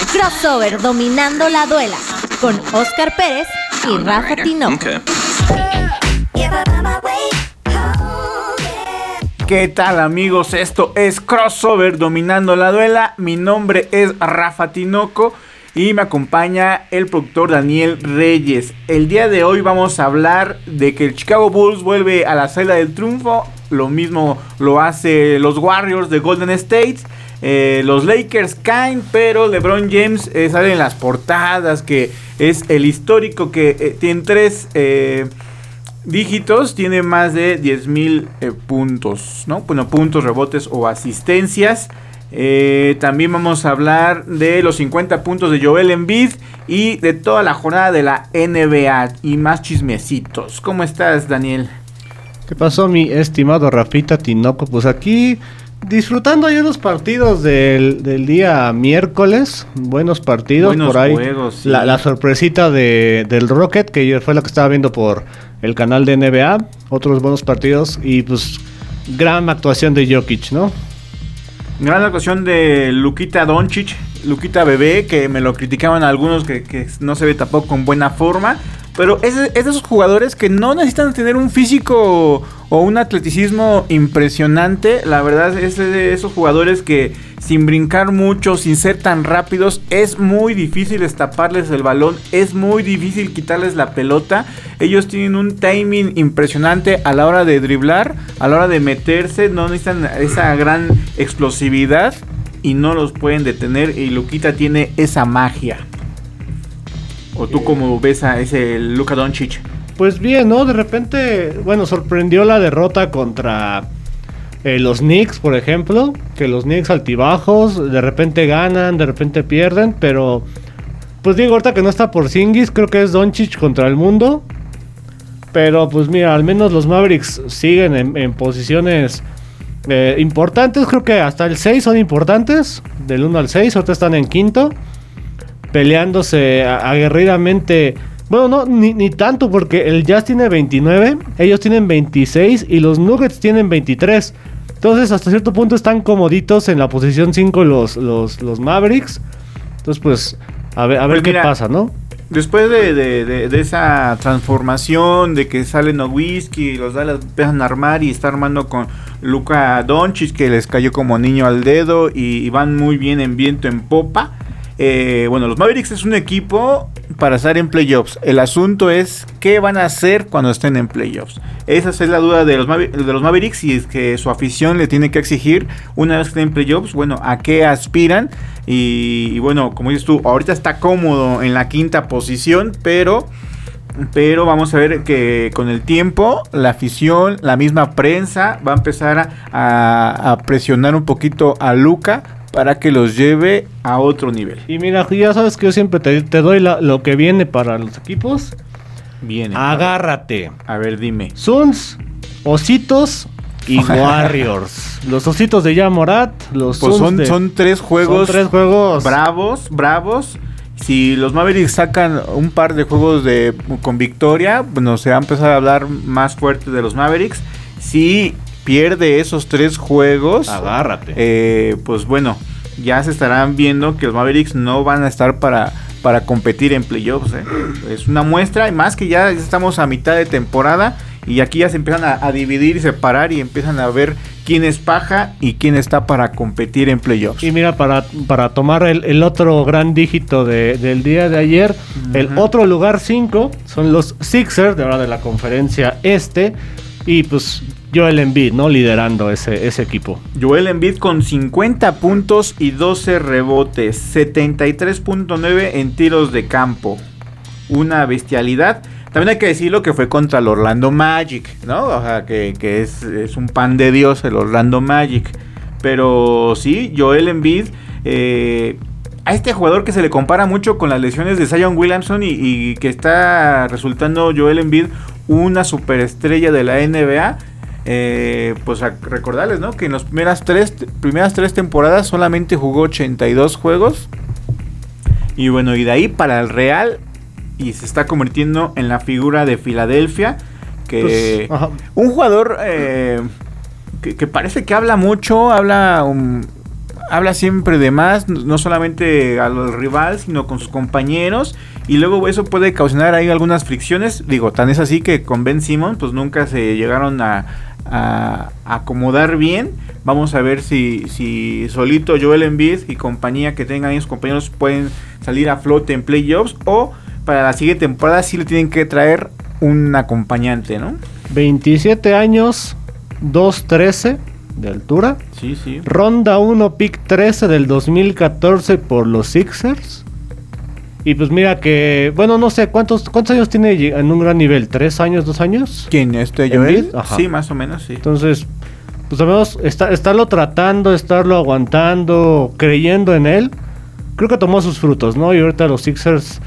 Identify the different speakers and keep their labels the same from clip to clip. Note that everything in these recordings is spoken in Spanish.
Speaker 1: Crossover dominando la duela con Oscar Pérez y Rafa Tinoco.
Speaker 2: ¿Qué tal amigos? Esto es Crossover Dominando la Duela. Mi nombre es Rafa Tinoco y me acompaña el productor Daniel Reyes. El día de hoy vamos a hablar de que el Chicago Bulls vuelve a la celda del triunfo. Lo mismo lo hace los Warriors de Golden State. Eh, los Lakers caen, pero LeBron James eh, sale en las portadas que es el histórico que eh, tiene tres dígitos, tiene más de 10 mil puntos, ¿no? Bueno, puntos, rebotes o asistencias. también vamos a hablar de los 50 puntos de Joel Embiid y de toda la jornada de la NBA y más chismecitos. ¿Cómo estás, Daniel?
Speaker 3: ¿Qué pasó, mi estimado Rafita Tinoco? Pues aquí disfrutando ya los partidos del, día miércoles. Buenos partidos por ahí. la, sorpresita de, del Rocket, que fue la que estaba viendo por el canal de NBA. Otros buenos partidos. Y pues, gran actuación de Jokic, ¿no?
Speaker 2: Gran actuación de Luquita Doncic, Luquita Bebé, que me lo criticaban algunos que, que no se ve tampoco con buena forma. Pero es, de esos jugadores que no necesitan tener un físico o un atleticismo impresionante. La verdad es de esos jugadores que sin brincar mucho, sin ser tan rápidos, es muy difícil estaparles el balón, es muy difícil quitarles la pelota. Ellos tienen un timing impresionante a la hora de driblar, a la hora de meterse, no necesitan esa gran explosividad y no los pueden detener. Y Luquita tiene esa magia. ¿O tú cómo ves a ese Luka Doncic?
Speaker 3: Pues bien, ¿no? De repente, bueno, sorprendió la derrota contra eh, los Knicks, por ejemplo. Que los Knicks altibajos, de repente ganan, de repente pierden, pero... Pues digo, ahorita que no está por Singis, creo que es Doncic contra el mundo. Pero pues mira, al menos los Mavericks siguen en, posiciones eh, importantes. Creo que hasta el 6 son importantes. Del 1 al 6, ahorita están en quinto peleándose aguerridamente. Bueno, no, ni, tanto, porque el Jazz tiene 29, ellos tienen 26 y los Nuggets tienen 23. Entonces, hasta cierto punto están comoditos en la posición 5 los, los, los Mavericks. Entonces, pues, a ver, a ver pues qué pasa, ¿no?
Speaker 2: Después de, esa transformación, de que sale Nowitzki y los Dallas empiezan a armar y está armando con Luka Doncic, que les cayó como niño al dedo y, y van muy bien en viento en popa eh, bueno, los Mavericks es un equipo para estar en playoffs. El asunto es qué van a hacer cuando estén en playoffs. Esa es la duda de los, de los Mavericks y es que su afición le tiene que exigir una vez que estén en playoffs, bueno, a qué aspiran. Y, bueno, como dices tú, ahorita está cómodo en la quinta posición, pero... Pero vamos a ver que con el tiempo la afición, la misma prensa va a empezar a, a presionar un poquito a Luca para que los lleve a otro nivel.
Speaker 3: Y mira, ya sabes que yo siempre te, doy lo que viene para los equipos.
Speaker 2: Viene.
Speaker 3: Agárrate.
Speaker 2: A ver, dime.
Speaker 3: Suns, Ositos y Warriors. los Ositos de Yamorat, los
Speaker 2: pues son, son tres juegos.
Speaker 3: tres juegos.
Speaker 2: Bravos, bravos. Si los Mavericks sacan un par de juegos de con victoria, bueno, se va a empezar a hablar más fuerte de los Mavericks. Si pierde esos tres juegos,
Speaker 3: agárrate.
Speaker 2: Eh, pues bueno, ya se estarán viendo que los Mavericks no van a estar para, para competir en playoffs. ¿eh? Es una muestra, y más que ya estamos a mitad de temporada y aquí ya se empiezan a, dividir y separar y empiezan a ver quién es paja y quién está para competir en playoffs.
Speaker 3: Y mira, para, para tomar el, otro gran dígito del día de ayer, el otro lugar 5 son los Sixers, de ahora de la conferencia este. Y pues Joel Embiid, ¿no? Liderando ese, ese equipo.
Speaker 2: Joel Embiid con 50 puntos y 12 rebotes, 73.9 en tiros de campo. Una bestialidad. También hay que decirlo que fue contra el Orlando Magic, ¿no? O sea, que, es, un pan de Dios el Orlando Magic. Pero sí, Joel Embiid... Eh, a este jugador que se le compara mucho con las lesiones de Zion Williamson y, y, que está resultando Joel Embiid una superestrella de la NBA, eh, pues recordarles, ¿no? Que en las primeras tres, primeras tres temporadas solamente jugó 82 juegos. Y bueno, y de ahí para el Real. Y se está convirtiendo en la figura de Filadelfia. Que pues, un jugador eh, que, parece que habla mucho, habla habla siempre de más, no solamente al rival, sino con sus compañeros. Y luego eso puede causar ahí algunas fricciones. Digo, tan es así que con Ben Simon, pues nunca se llegaron a, acomodar bien. Vamos a ver si, si solito Joel Embiid y compañía que tengan sus compañeros pueden salir a flote en playoffs. O para la siguiente temporada sí le tienen que traer un acompañante, ¿no?
Speaker 3: 27 años, 2'13 de altura.
Speaker 2: Sí, sí.
Speaker 3: Ronda 1, pick 13 del 2014 por los Sixers. Y pues mira que, bueno, no sé, ¿cuántos, cuántos años tiene en un gran nivel? ¿Tres años, dos años?
Speaker 2: ¿Quién? ¿Este Joel? Sí, más o menos, sí.
Speaker 3: Entonces, pues al menos estarlo tratando, estarlo aguantando, creyendo en él, creo que tomó sus frutos, ¿no? Y ahorita los Sixers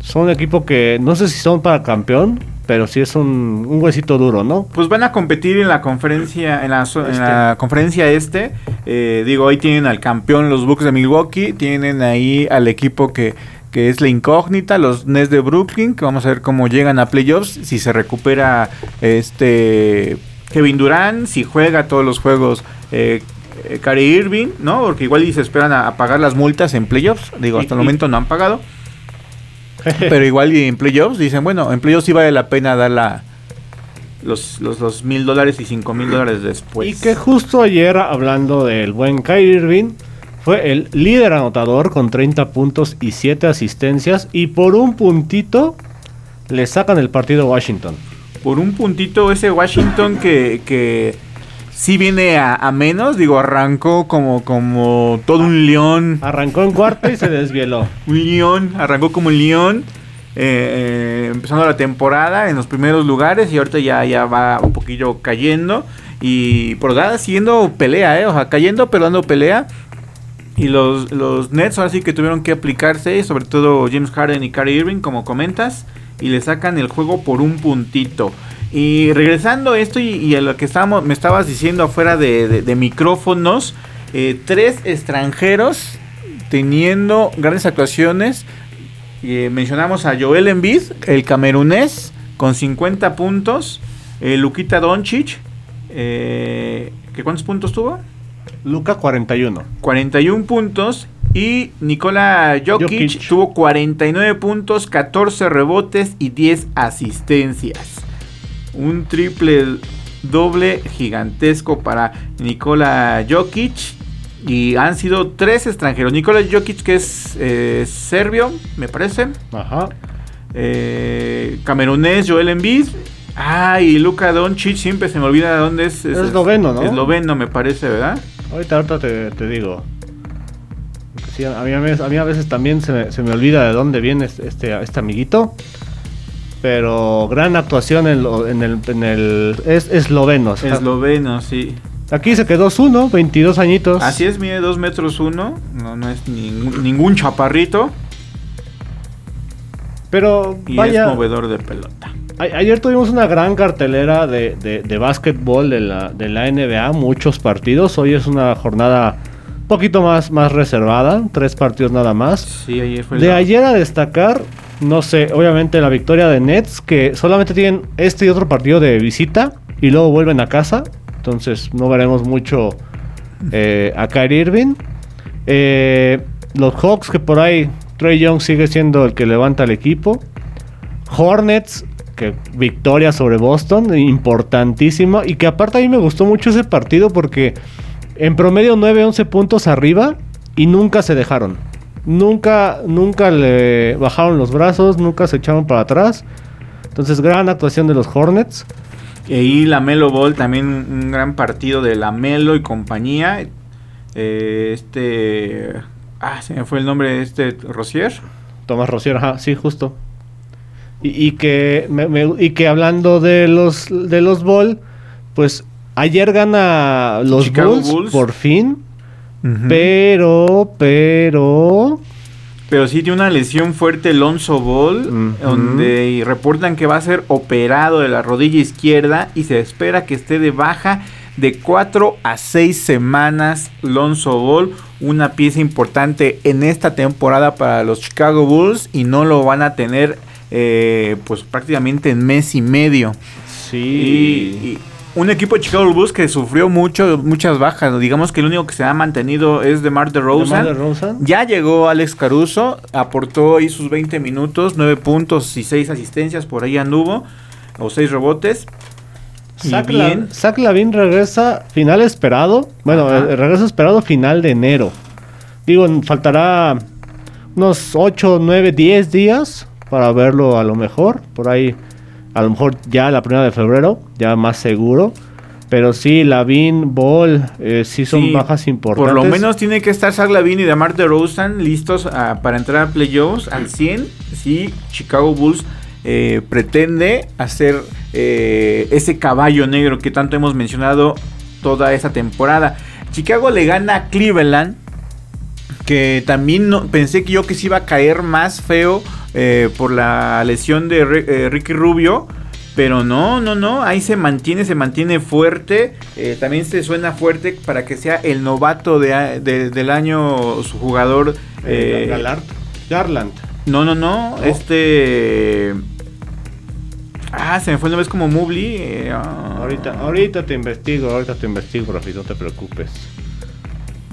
Speaker 3: son un equipo que no sé si son para campeón, pero sí es un, huesito duro, ¿no?
Speaker 2: Pues van a competir en la conferencia, en la, este. conferencia este. Eh, digo, hoy tienen al campeón los Bucks de Milwaukee, tienen ahí al equipo que, que es la incógnita, los Nets de Brooklyn, que vamos a ver cómo llegan a playoffs, si se recupera este Kevin Durant, si juega todos los juegos eh, Irving, ¿no? Porque igual y se esperan a, pagar las multas en playoffs, digo, hasta el momento no han pagado. Pero igual y en playoffs dicen, bueno, en playoffs sí vale la pena dar la, los, los, mil dólares y cinco mil dólares después.
Speaker 3: Y que justo ayer, hablando del buen Kyrie Irving, fue el líder anotador con 30 puntos y 7 asistencias. Y por un puntito le sacan el partido a Washington.
Speaker 2: Por un puntito ese Washington que, que sí viene a, menos, digo, arrancó como, como todo un león.
Speaker 3: Arrancó en cuarto y se desvieló.
Speaker 2: un león, arrancó como un león. Eh, eh, empezando la temporada en los primeros lugares y ahorita ya, ya va un poquillo cayendo. Y por nada, siguiendo pelea, ¿eh? O sea, cayendo, pero dando pelea. Y los, los Nets ahora sí que tuvieron que aplicarse, sobre todo James Harden y Kyrie Irving, como comentas. Y le sacan el juego por un puntito. Y regresando a esto y, a lo que estábamos, me estabas diciendo afuera de, micrófonos, eh, tres extranjeros teniendo grandes actuaciones. Eh, mencionamos a Joel Embiid, el camerunés, con 50 puntos. Eh, Luquita Doncic, ¿que ¿cuántos puntos tuvo?
Speaker 3: Luca 41.
Speaker 2: 41 puntos. Y Nikola Jokic, tuvo 49 puntos, 14 rebotes y 10 asistencias un triple doble gigantesco para Nikola Jokic. Y han sido tres extranjeros. Nikola Jokic, que es eh, serbio, me parece.
Speaker 3: Ajá.
Speaker 2: Eh, camerunés, Joel Embiid. Ah, y Luka Doncic, siempre se me olvida de dónde es.
Speaker 3: Es esloveno, ¿no?
Speaker 2: Esloveno, me parece, ¿verdad?
Speaker 3: Ahorita, ahorita te, digo. a, mí, a, veces también se me, se me, olvida de dónde viene este, este amiguito. Pero gran actuación en, el, en el. Es esloveno.
Speaker 2: Esloveno, sí.
Speaker 3: Aquí se quedó uno, 22 añitos.
Speaker 2: Así es, mide 2 metros 1. No, no es ningún, chaparrito.
Speaker 3: Pero
Speaker 2: y es movedor de pelota.
Speaker 3: Ayer tuvimos una gran cartelera de, de, de básquetbol de la, de la NBA, muchos partidos. Hoy es una jornada un poquito más, más reservada, tres partidos nada más.
Speaker 2: Sí, ayer fue
Speaker 3: de ayer a destacar, no sé, obviamente la victoria de Nets, que solamente tienen este y otro partido de visita y luego vuelven a casa. Entonces no veremos mucho eh, a Kyrie Irving. Eh, los Hawks, que por ahí Trey Young sigue siendo el que levanta el equipo. Hornets, que victoria sobre Boston, importantísima. Y que aparte a mí me gustó mucho ese partido porque en promedio 9-11 puntos arriba y nunca se dejaron. Nunca, nunca le bajaron los brazos, nunca se echaron para atrás. Entonces, gran actuación de los Hornets.
Speaker 2: Y ahí la Melo Ball, también un gran partido de la Melo y compañía. Eh, este. Ah, se me fue el nombre de este Rosier.
Speaker 3: Tomás Rosier, ajá, sí, justo. Y, que, y que hablando de los, de los Ball, pues ayer gana los Bulls, por fin. Pero, pero...
Speaker 2: Pero sí tiene una lesión fuerte Alonso Ball, donde reportan que va a ser operado de la rodilla izquierda y se espera que esté de baja de 4 a 6 semanas Lonzo Ball, una pieza importante en esta temporada para los Chicago Bulls y no lo van a tener eh, pues prácticamente en mes y medio.
Speaker 3: Sí.
Speaker 2: Y, un equipo de Chicago Bulls que sufrió mucho, muchas bajas. Digamos que el único que se ha mantenido es de Mar de
Speaker 3: DeMar DeRozan.
Speaker 2: Ya llegó Alex Caruso, aportó ahí sus 20 minutos, 9 puntos y 6 asistencias, por ahí anduvo, o 6 rebotes. Y
Speaker 3: Zach,
Speaker 2: bien.
Speaker 3: La- Zach Lavin regresa final esperado. Bueno,
Speaker 2: Ajá.
Speaker 3: eh, regreso esperado final de enero. Digo, faltará unos 8, 9, 10 días para verlo a lo mejor. Por ahí, a lo mejor ya la primera de febrero, ya más seguro. Pero sí, Lavin, Ball, eh, sí son
Speaker 2: Sí,
Speaker 3: bajas importantes.
Speaker 2: Por lo menos tiene que estar Zach Lavin y DeMar DeRozan listos ah, para entrar a playoffs al 100 si Chicago Bulls eh, pretende hacer eh, ese caballo negro que tanto hemos mencionado toda esta temporada. Chicago le gana a Cleveland que también no, pensé que yo que se iba a caer más feo eh, por la lesión de eh, Ricky Rubio. Pero no, no, no, ahí se mantiene, se mantiene fuerte. eh, también se suena fuerte para que sea el novato de del año su jugador.
Speaker 3: Gallard- Garland.
Speaker 2: no, no, no, este... Ah, se me fue una vez como eh, ah,
Speaker 3: Ahorita, ahorita te investigo, ahorita te investigo, Rafi, no te preocupes.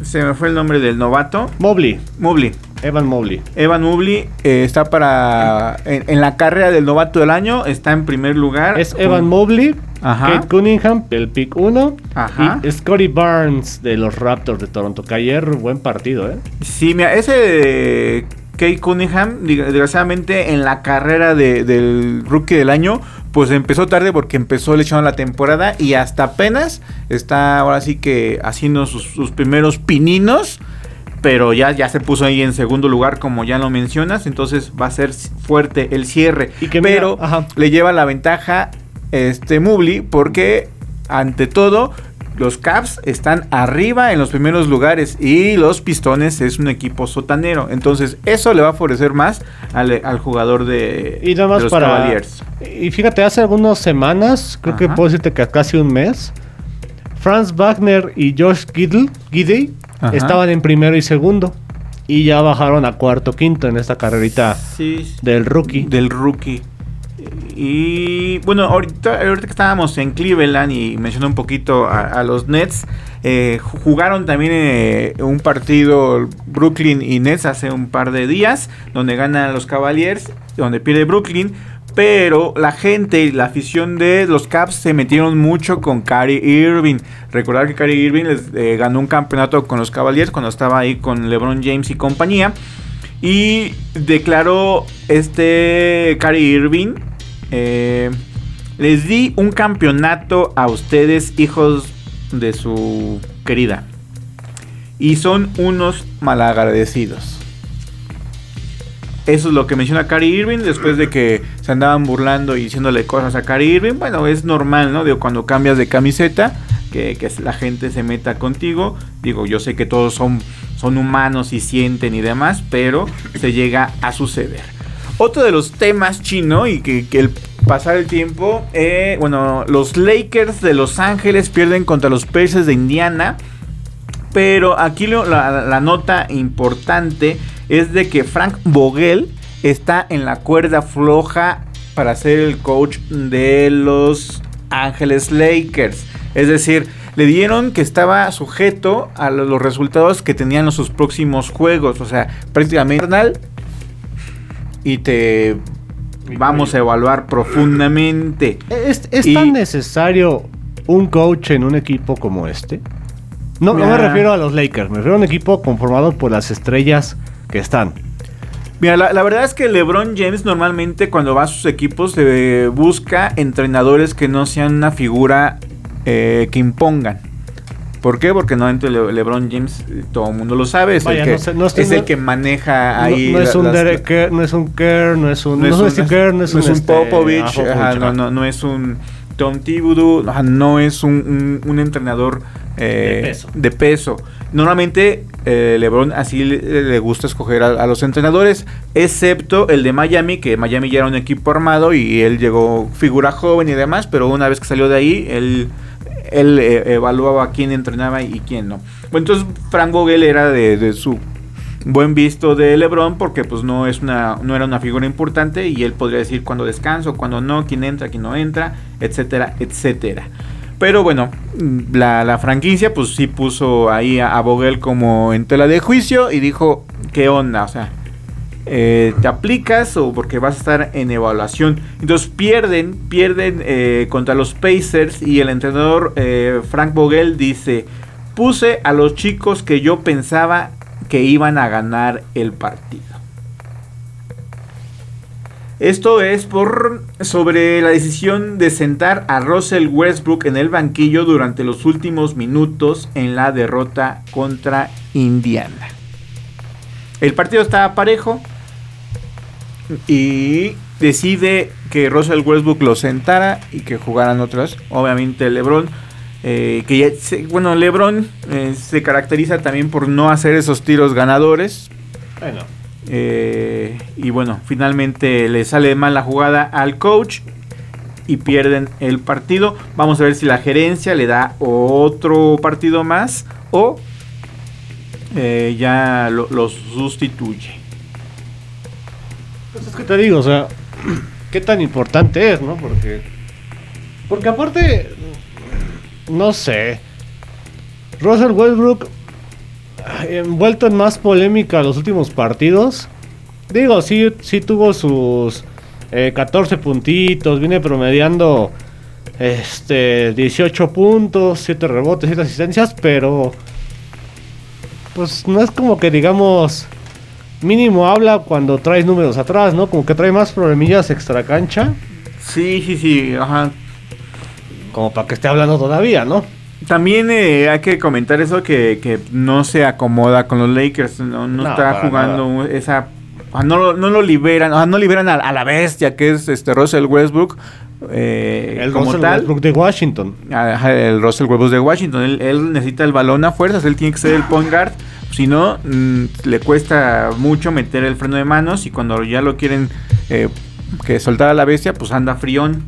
Speaker 2: Se me fue el nombre del novato.
Speaker 3: Mobley,
Speaker 2: Mobley.
Speaker 3: Evan Mobley.
Speaker 2: Evan Mobley eh, está para en, en la carrera del novato del año, está en primer lugar.
Speaker 3: Es Evan Mobley,
Speaker 2: Ajá.
Speaker 3: Kate Cunningham del pick 1
Speaker 2: Ajá.
Speaker 3: y Scotty Barnes de los Raptors de Toronto. Que ayer buen partido, ¿eh?
Speaker 2: Sí, mira, ese Kate Cunningham, desgraciadamente en la carrera de- del rookie del año, pues empezó tarde porque empezó lesionado la temporada y hasta apenas está ahora sí que haciendo sus, sus primeros pininos. Pero ya, ya se puso ahí en segundo lugar, como ya lo mencionas. Entonces va a ser fuerte el cierre.
Speaker 3: Y que
Speaker 2: pero le lleva la ventaja este Mobley porque ante todo los Caps están arriba en los primeros lugares y los Pistones es un equipo sotanero. Entonces eso le va a favorecer más al, al jugador de,
Speaker 3: Y nada
Speaker 2: de
Speaker 3: más
Speaker 2: los
Speaker 3: para.
Speaker 2: Cavaliers.
Speaker 3: Y fíjate, hace algunas semanas, creo que puedo decirte que casi un mes, Franz Wagner y Josh
Speaker 2: Ajá.
Speaker 3: estaban en primero y segundo. Y ya bajaron a cuarto, quinto en esta carrerita
Speaker 2: Sí,
Speaker 3: del rookie.
Speaker 2: del rookie. Y bueno, ahorita, ahorita que estábamos en Cleveland y mencioné un poquito a, los Nets, eh, ju- jugaron también eh, un partido Brooklyn y Nets hace un par de días, donde ganan los Cavaliers, donde pierde Brooklyn. Pero la gente y la afición de los Caps se metieron mucho con Kyrie Irving. Recordar que Kyrie Irving les, eh, ganó un campeonato con los Cavaliers cuando estaba ahí con LeBron James y compañía. Y declaró este Kyrie Irving. Eh, les di un campeonato a ustedes, hijos de su querida. Y son unos malagradecidos. Eso es lo que menciona Kyrie Irving después de que se andaban burlando y diciéndole cosas a Kyrie Irving. Bueno, es normal, ¿no? Digo, cuando cambias de camiseta, que, que la gente se meta contigo. Digo, yo sé que todos son, son humanos y sienten y demás, pero se llega a suceder. Otro de los temas chino y que, el pasar el tiempo, eh, bueno, los Lakers de Los Ángeles pierden contra los Pacers de Indiana. Pero aquí la, nota importante es de que Frank Vogel está en la cuerda floja para ser el coach de los Ángeles Lakers. Es decir, le dieron que estaba sujeto a lo- los resultados que tenían en sus próximos juegos. O sea, prácticamente y te vamos a evaluar profundamente.
Speaker 3: ¿Es, es
Speaker 2: Y-
Speaker 3: tan necesario un coach en un equipo como este? No, no me refiero a los Lakers, me refiero a un equipo conformado por las estrellas que están.
Speaker 2: Mira, la, la verdad es que LeBron James normalmente cuando va a sus equipos eh, busca entrenadores que no sean una figura eh, que impongan. ¿Por qué? Porque normalmente Le- LeBron James, eh, todo el mundo lo sabe, es,
Speaker 3: Vaya,
Speaker 2: el, que,
Speaker 3: no sé, no estoy-
Speaker 2: es el que maneja ahí.
Speaker 3: no, es un Derek Kerr, no es un Kerr, no es un,
Speaker 2: no es
Speaker 3: Kerr, no es un, este,
Speaker 2: Popovich,
Speaker 3: ah, Popovich,
Speaker 2: ajá, no,
Speaker 3: ajá.
Speaker 2: no, no es un Tom Thibodeau, ajá, no es un, un- un entrenador eh,
Speaker 3: De peso.
Speaker 2: de peso. Normalmente eh, LeBron así le, le gusta escoger a, a los entrenadores, excepto el de Miami, que Miami ya era un equipo armado y él llegó figura joven y demás, pero una vez que salió de ahí, él, él eh, evaluaba quién entrenaba y quién no. Bueno, entonces Frank Vogel era de, su buen visto de LeBron porque pues no es una no era una figura importante y él podría decir cuándo descanso, cuándo no, quién entra, quién no entra, etcétera, etcétera. Pero bueno, la, franquicia pues sí puso ahí a, a Vogel como en tela de juicio y dijo, ¿qué onda? O sea, eh, te aplicas o porque vas a estar en evaluación. Entonces pierden, pierden eh, contra los Pacers y el entrenador eh, Frank Vogel dice, puse a los chicos que yo pensaba que iban a ganar el partido. Esto es por sobre la decisión de sentar a Russell Westbrook en el banquillo durante los últimos minutos en la derrota contra Indiana. El partido estaba parejo y decide que Russell Westbrook lo sentara y que jugaran otras. Obviamente LeBron, eh, que ya, se- bueno, LeBron eh, se caracteriza también por no hacer esos tiros ganadores.
Speaker 3: Bueno,
Speaker 2: Eh, y bueno, finalmente le sale mal la jugada al coach y pierden el partido. Vamos a ver si la gerencia le da otro partido más o ya lo, lo sustituye.
Speaker 3: Pues es que te digo, o sea, qué tan importante es, ¿no? Porque. Porque aparte. No sé. Russell Westbrook. Envuelto en más polémica los últimos partidos. Digo, sí, sí tuvo sus eh, 14 puntitos. Viene promediando. Este. 18 puntos, 7 rebotes, 7 asistencias. Pero. Pues no es como que digamos mínimo habla cuando traes números atrás, ¿no? Como que trae más problemillas extra cancha,
Speaker 2: Sí, sí, sí, ajá.
Speaker 3: como para que esté hablando todavía, ¿no?
Speaker 2: También eh, hay que comentar eso que, que no se acomoda con los Lakers, no, no
Speaker 3: No,
Speaker 2: está jugando esa... ah, No, lo- no lo liberan, ah, no liberan a, a la bestia que es este Russell Westbrook eh,
Speaker 3: El
Speaker 2: como
Speaker 3: Russell
Speaker 2: tal.
Speaker 3: Westbrook de Washington.
Speaker 2: Ajá, el Russell Westbrook de Washington. Él, él necesita el balón a fuerzas, él tiene que ser el point guard. Si no, mm, le cuesta mucho meter el freno de manos y cuando ya lo quieren eh, que soltar a la bestia, pues anda frión.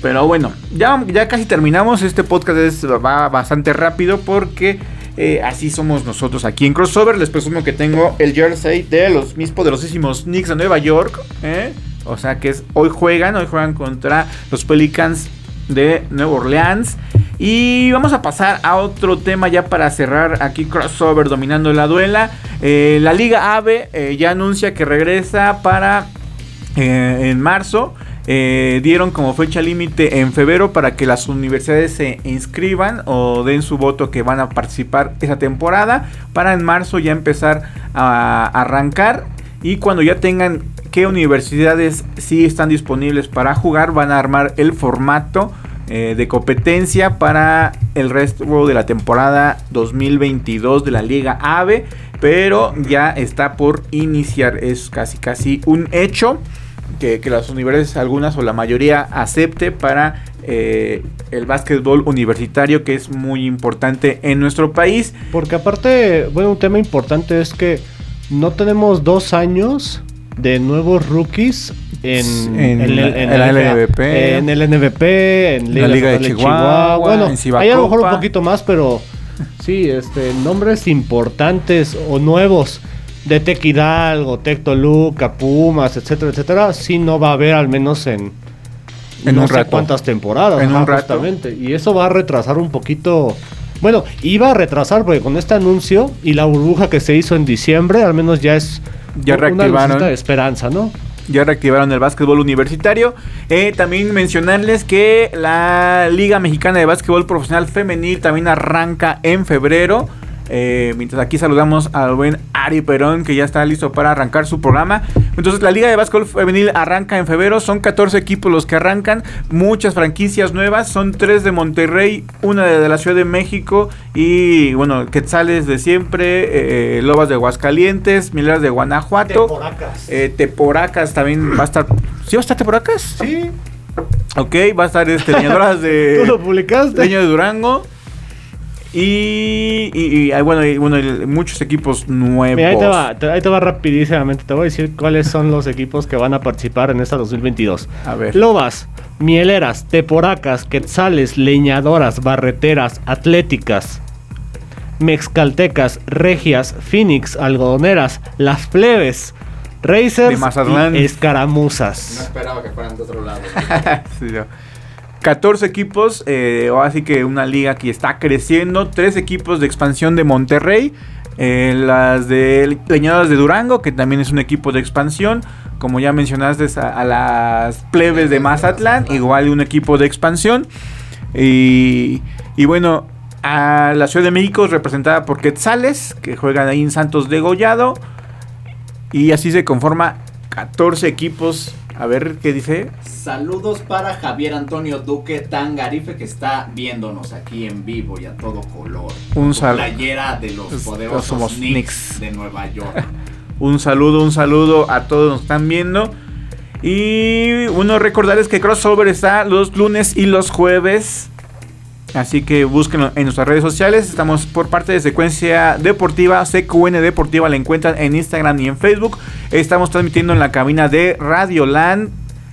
Speaker 2: Pero bueno, ya, ya casi terminamos. Este podcast es- va bastante rápido porque eh, así somos nosotros aquí en Crossover. Les presumo que tengo el jersey de los mis poderosísimos Knicks de Nueva York. ¿eh? O sea que es, hoy juegan, hoy juegan contra los Pelicans de Nueva Orleans. Y vamos a pasar a otro tema ya para cerrar aquí Crossover dominando la duela. Eh, la Liga AVE eh, ya anuncia que regresa para eh, en marzo. Dieron como fecha límite en febrero para que las universidades se inscriban o den su voto que van a participar esa temporada para en marzo ya empezar a arrancar y cuando ya tengan qué universidades sí están disponibles para jugar van a armar el formato eh, de competencia para el resto de la temporada 2022 de la Liga AVE pero ya está por iniciar es casi casi un hecho que, que las universidades, algunas o la mayoría, acepte para eh, el básquetbol universitario, que es muy importante en nuestro país.
Speaker 3: Porque aparte, bueno, un tema importante es que no tenemos dos años de nuevos rookies en,
Speaker 2: En
Speaker 3: el,
Speaker 2: la en la LVP,
Speaker 3: en el en
Speaker 2: la Liga de
Speaker 3: Estatal
Speaker 2: Chihuahua,
Speaker 3: Bueno,
Speaker 2: en
Speaker 3: ahí a lo mejor un poquito más, pero sí, este, nombres importantes o nuevos de Tec Hidalgo, Tec Toluca, Pumas, etcétera, etcétera, sí no va a haber al menos en,
Speaker 2: En
Speaker 3: no
Speaker 2: un
Speaker 3: sé
Speaker 2: rato.
Speaker 3: cuántas temporadas.
Speaker 2: En un
Speaker 3: ajá,
Speaker 2: rato.
Speaker 3: justamente. Y eso va a retrasar un poquito. Bueno, iba a retrasar porque con este anuncio y la burbuja que se hizo en diciembre, al menos ya es
Speaker 2: Ya
Speaker 3: una
Speaker 2: reactivaron.
Speaker 3: de esperanza, ¿no?
Speaker 2: Ya reactivaron el básquetbol universitario. Eh, también mencionarles que la Liga Mexicana de Básquetbol Profesional Femenil también arranca en febrero. Eh, mientras aquí saludamos al buen Ari Perón, que ya está listo para arrancar su programa. Entonces, la Liga de Básquetbol Femenil arranca en febrero. Son 14 equipos los que arrancan. Muchas franquicias nuevas. Son 3 de Monterrey, una de, la Ciudad de México. Y bueno, Quetzales de siempre. eh, Lobas de Aguascalientes. Mileras de Guanajuato. Eh, Teporacas también va a estar. ¿Sí va a estar Teporacas?
Speaker 3: Sí,
Speaker 2: Ok, va a estar este, Leñadoras de.
Speaker 3: tú lo publicaste.
Speaker 2: Leño de Durango. Y, y, y, bueno, y, bueno, y muchos equipos nuevos.
Speaker 3: Mira, ahí te va, te- ahí te va rapidísimamente. Te voy a decir cuáles son los equipos que van a participar en esta 2022.
Speaker 2: A ver.
Speaker 3: Lobas, Mieleras, Teporacas, Quetzales, Leñadoras, Barreteras, Atléticas, Mexcaltecas, Regias, Phoenix, Algodoneras, Las Plebes, Racers y
Speaker 4: No
Speaker 3: Escaramuzas.
Speaker 4: esperaba que fueran de otro lado.
Speaker 2: Sí, yo. 14 equipos, eh, así que una liga que está creciendo. Tres equipos de expansión de Monterrey. eh, las de Leñadas de Durango, que también es un equipo de expansión. Como ya mencionaste, a, las plebes de Mazatlán, igual un equipo de expansión. Y, y bueno, a la Ciudad de México es representada por Quetzales, que juegan ahí en Santos de Gollado. Y así se conforma 14 equipos. A ver qué dice.
Speaker 4: Saludos para Javier Antonio Duque Tangarife que está viéndonos aquí en vivo y a todo color.
Speaker 2: Un
Speaker 4: Su
Speaker 2: sal-
Speaker 4: playera de los
Speaker 2: Es-
Speaker 4: poderosos
Speaker 2: somos Knicks,
Speaker 4: de Nueva York.
Speaker 2: Un saludo, un saludo a todos los que están viendo. Y uno recordarles que Crossover está los lunes y los jueves. Así que búsquenlo en nuestras redes sociales. Estamos por parte de Secuencia Deportiva, CQN Deportiva. La encuentran en Instagram y en Facebook. Estamos transmitiendo en la cabina de Radio Land.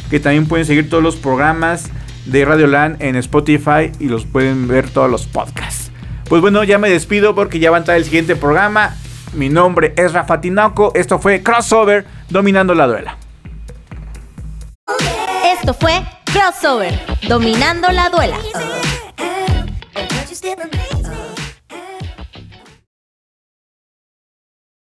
Speaker 2: Que también pueden seguir todos los programas de Radio Land en Spotify. Y los pueden ver todos los podcasts. Pues bueno, ya me despido porque ya va a entrar el siguiente programa. Mi nombre es Rafa Tinoco. Esto fue Crossover Dominando la Duela.
Speaker 1: Esto fue Crossover, dominando la duela.